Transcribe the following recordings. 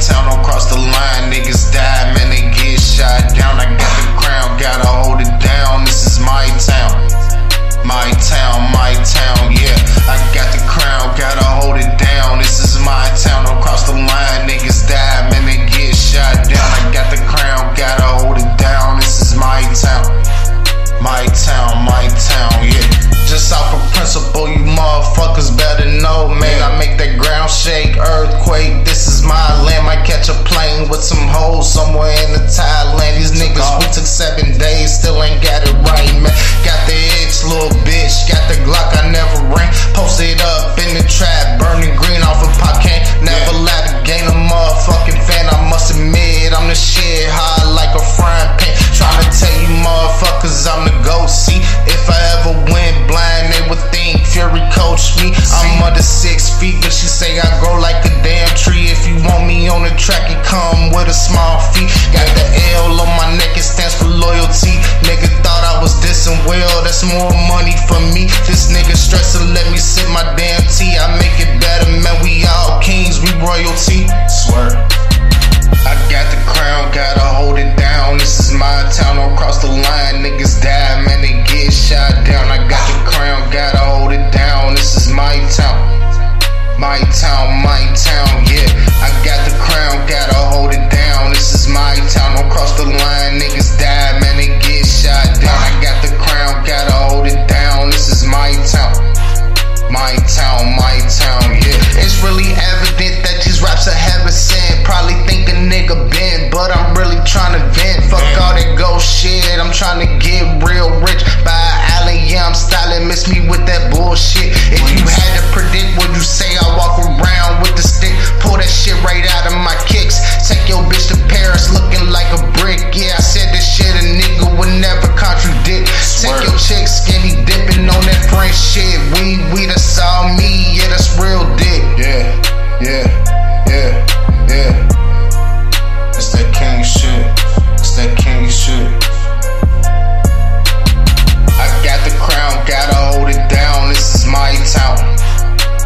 town, don't cross the line. Niggas die, man, they get shot down. I got the crown, gotta hold it down. This is my town, my town, my town, yeah. I got the crown, gotta hold it down. This is my town, don't cross the line. Niggas die, man, they get shot down. I got the crown, gotta hold it down. This is my town, my town, my town, yeah. Just off of principle, you motherfuckers better know, man. I make that ground shake, earthquake my land. Might catch a plane with some hoes somewhere in the Thailand. These niggas, we took seven days, still ain't got it right, man. Got the itch, little bitch. Got the Glock, I never ran. Posted up in the trap, burning green off a of pop can. Never yeah. allowed to gain a motherfucking fan. I must admit, I'm the shit. six feet, but she say I grow like a damn tree. If you want me on the track, it come with a small feet. Got the L on my neck, it stands for loyalty. Nigga thought I was dissing, well, that's more money for me. This nigga stressing, let me sip my damn tea. I make it better, man, we all on my town, yeah. It's really evident that these raps are having sin.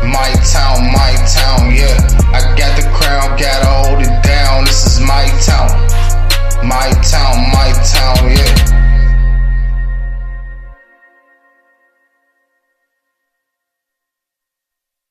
My town, my town, yeah. I got the crown, gotta hold it down. This is